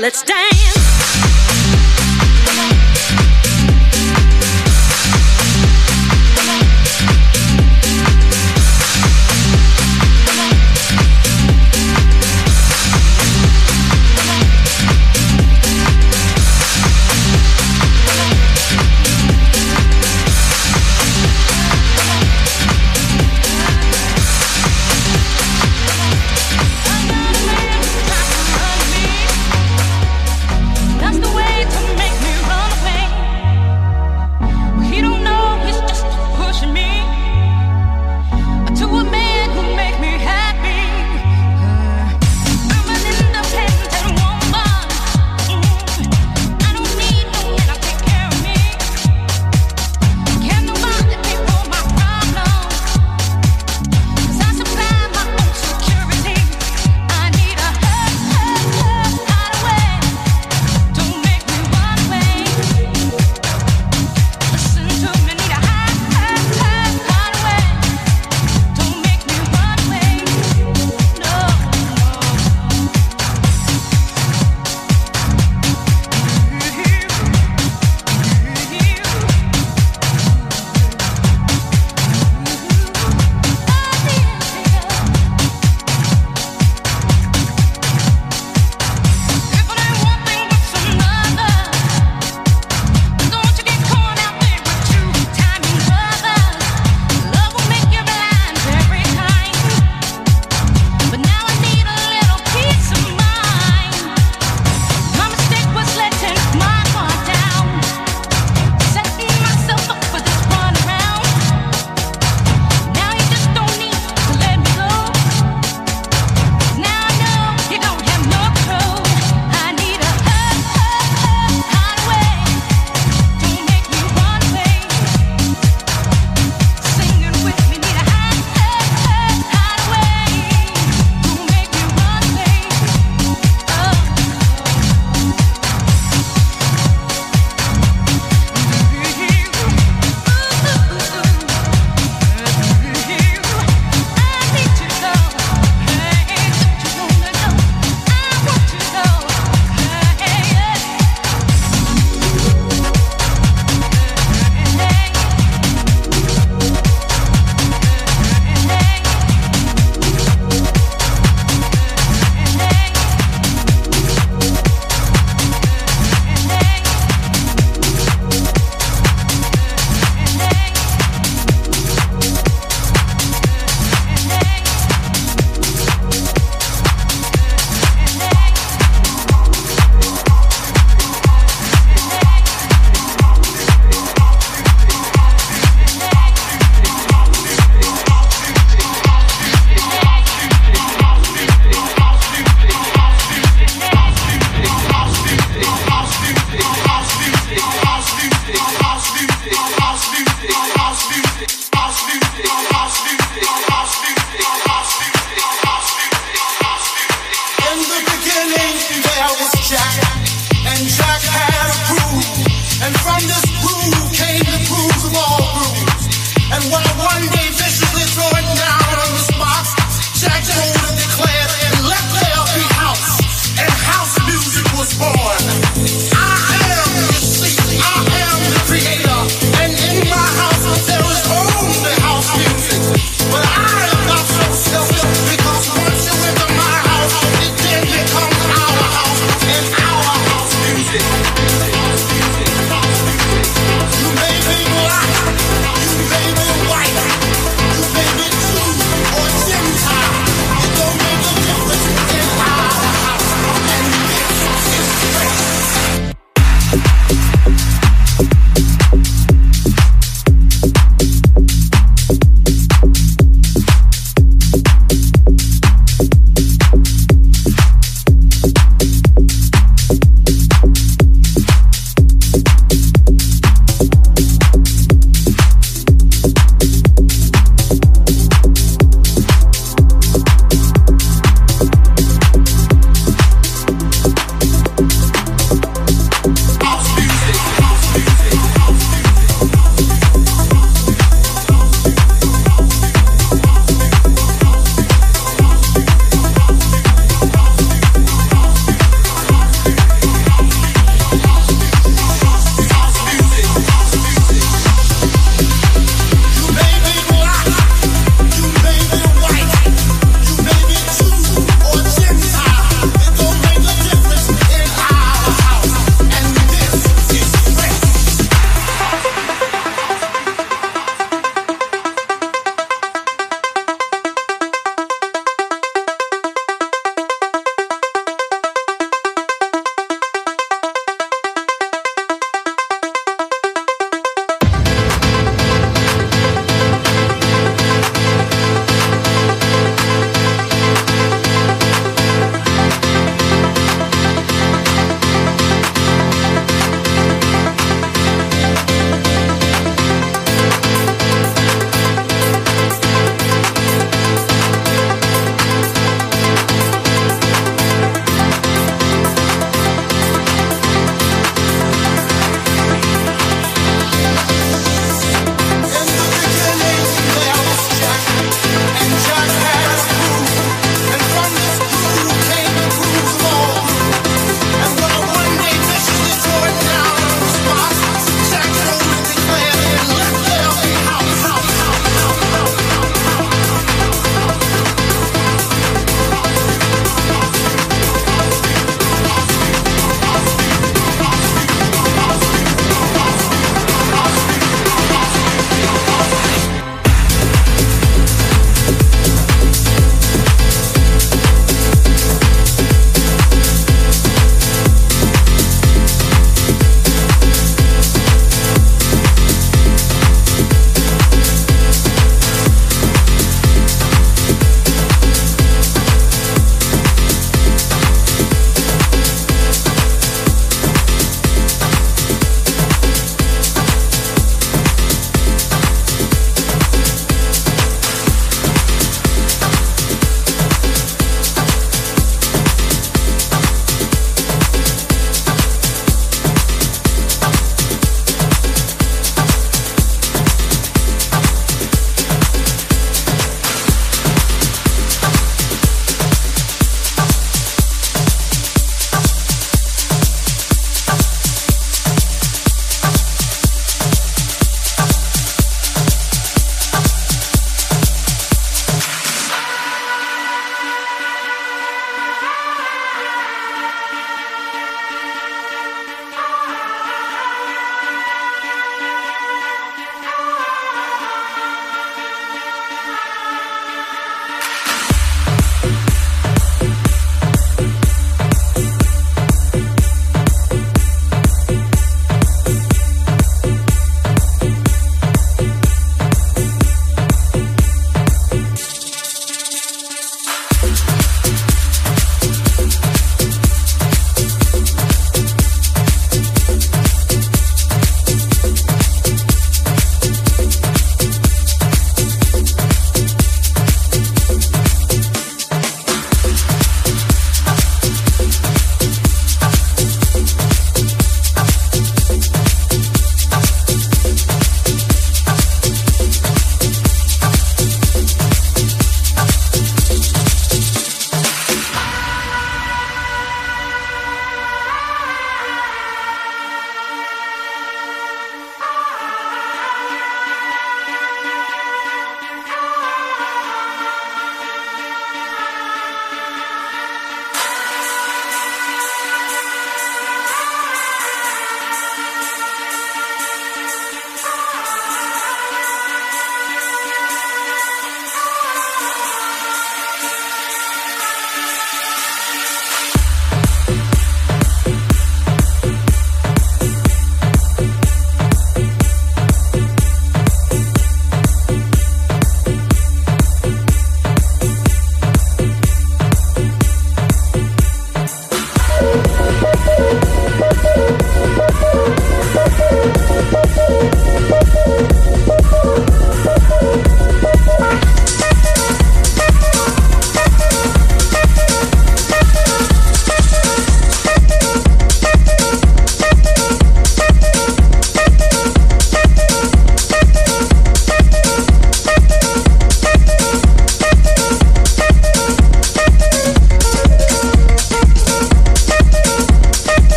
let's dance.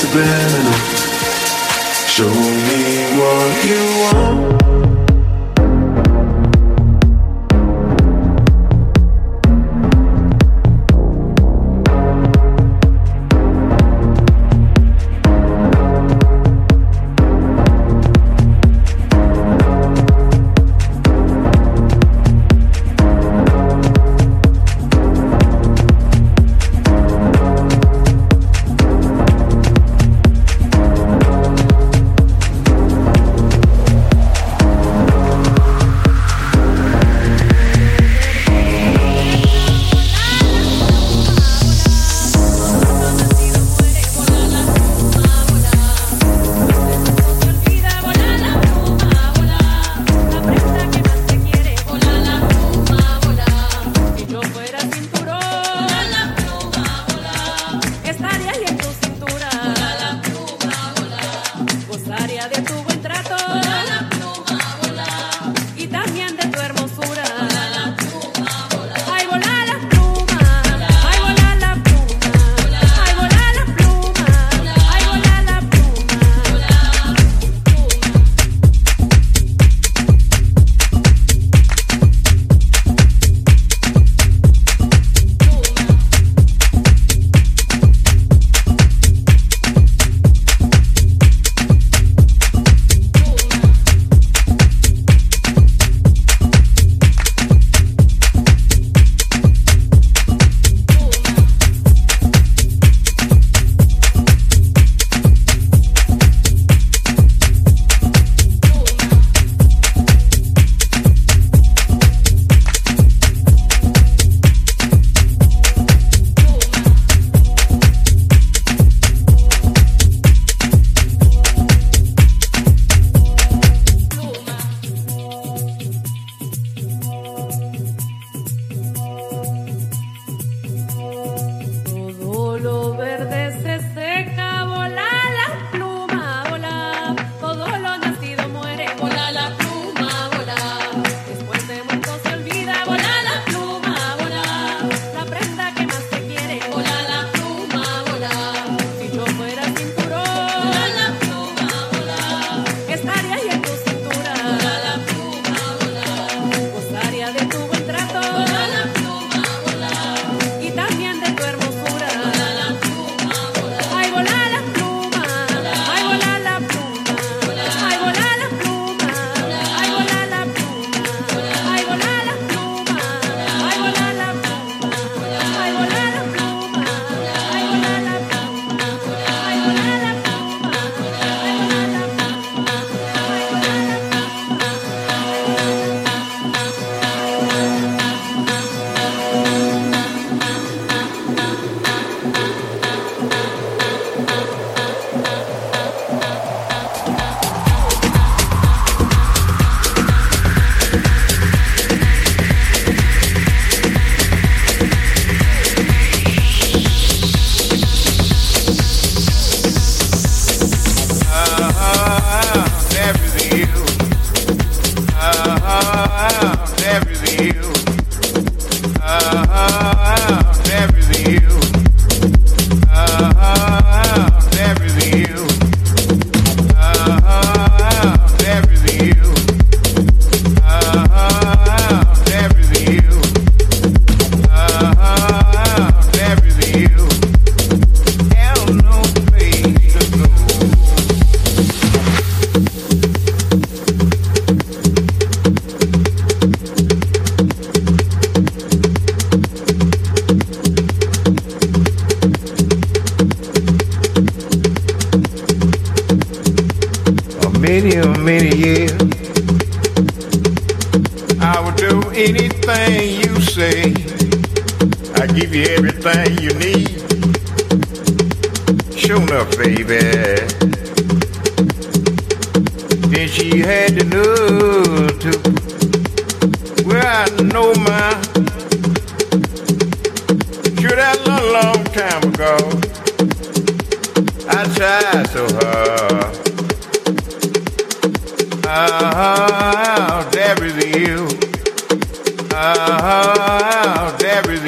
Subliminal. Show me what you want.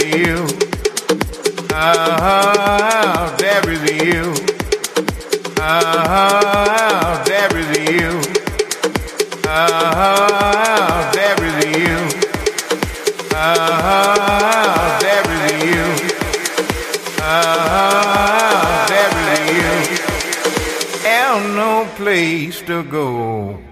Is you. Ah, there is you. Ah, there is you. Ah, there is you. There is you. There is you. No place to go.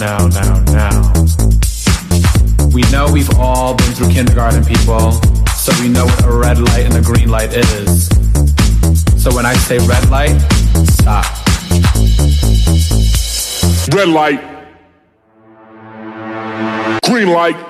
Now, now, now. We know we've all been through kindergarten, people, so we know what a red light and a green light is. So when I say red light, stop. Red light. Green light.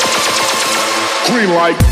Green light.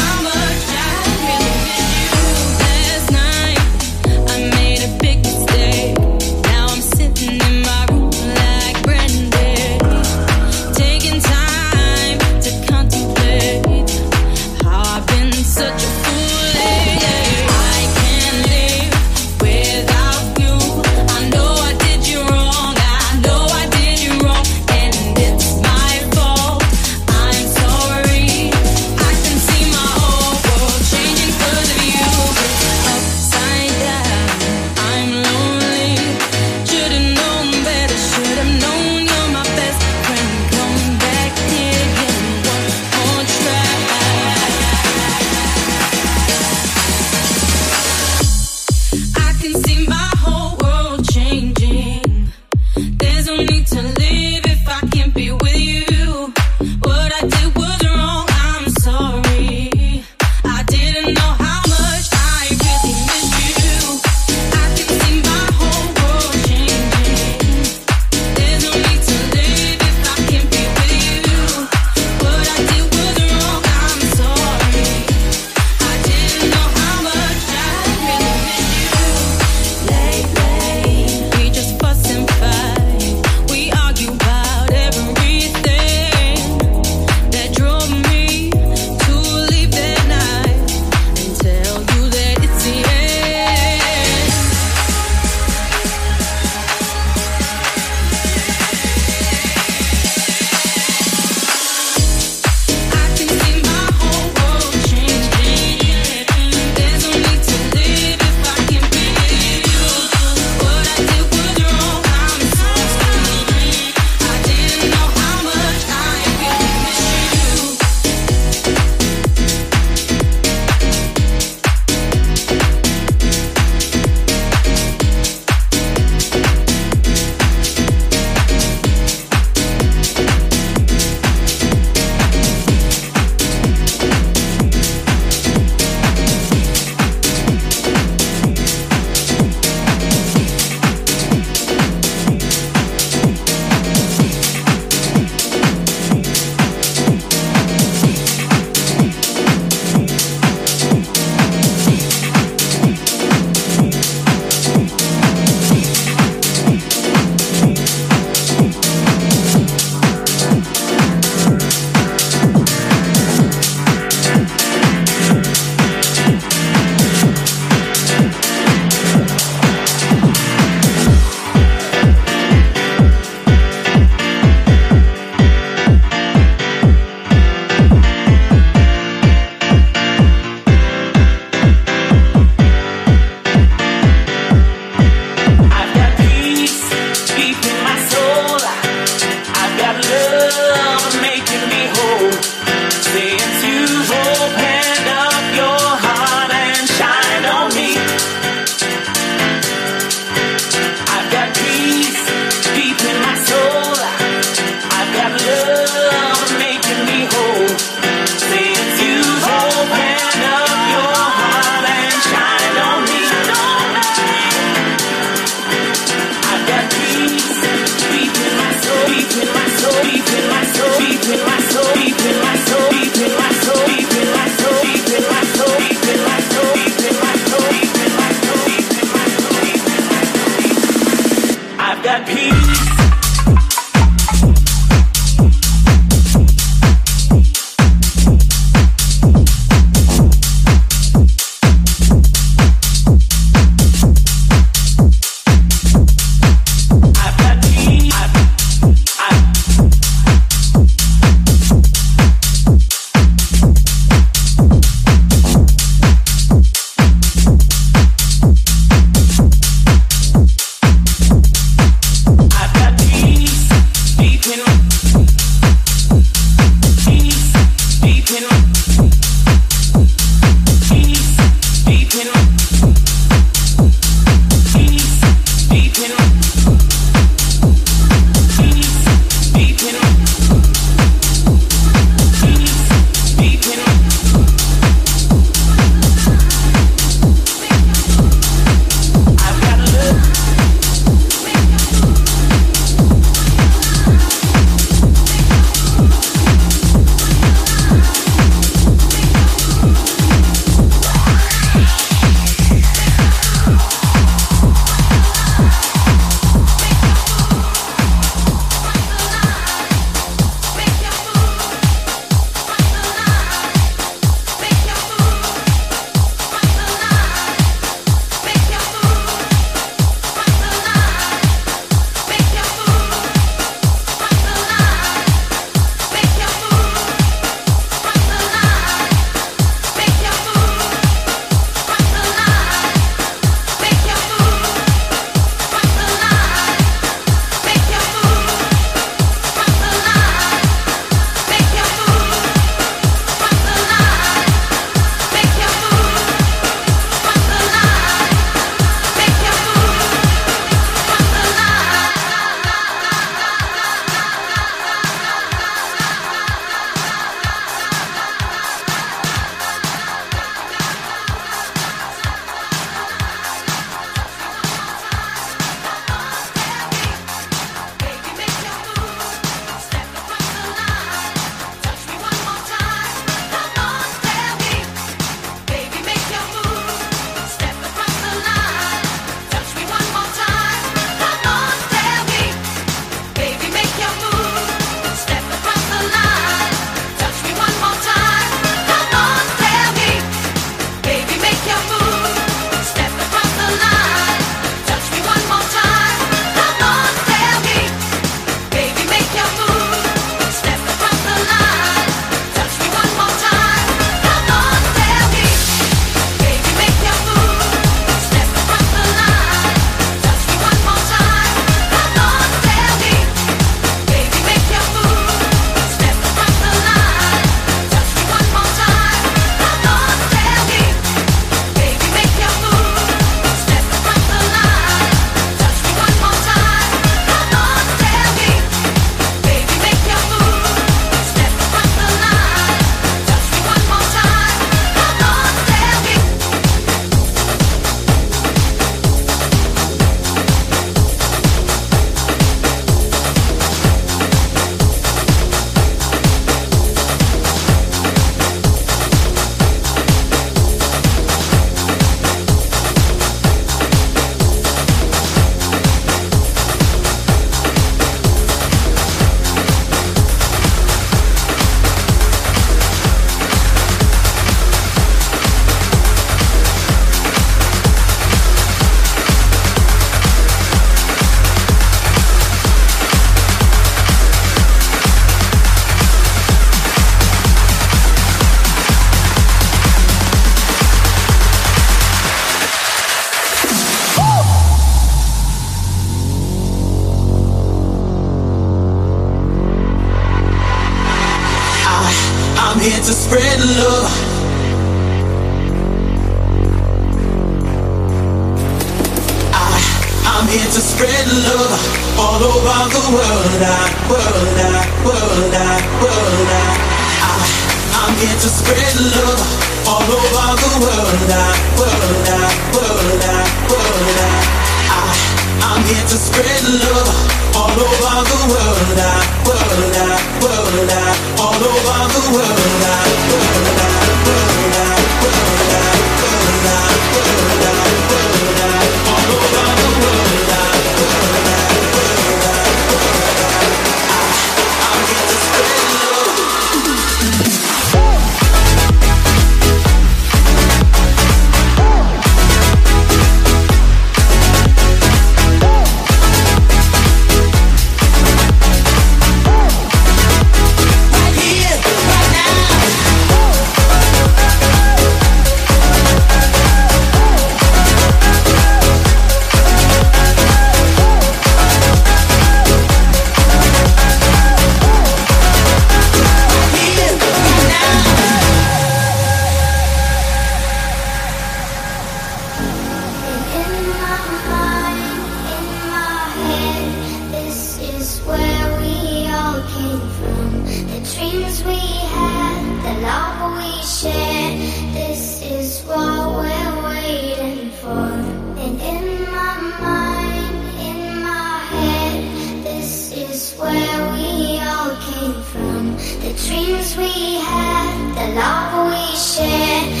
Love we shared,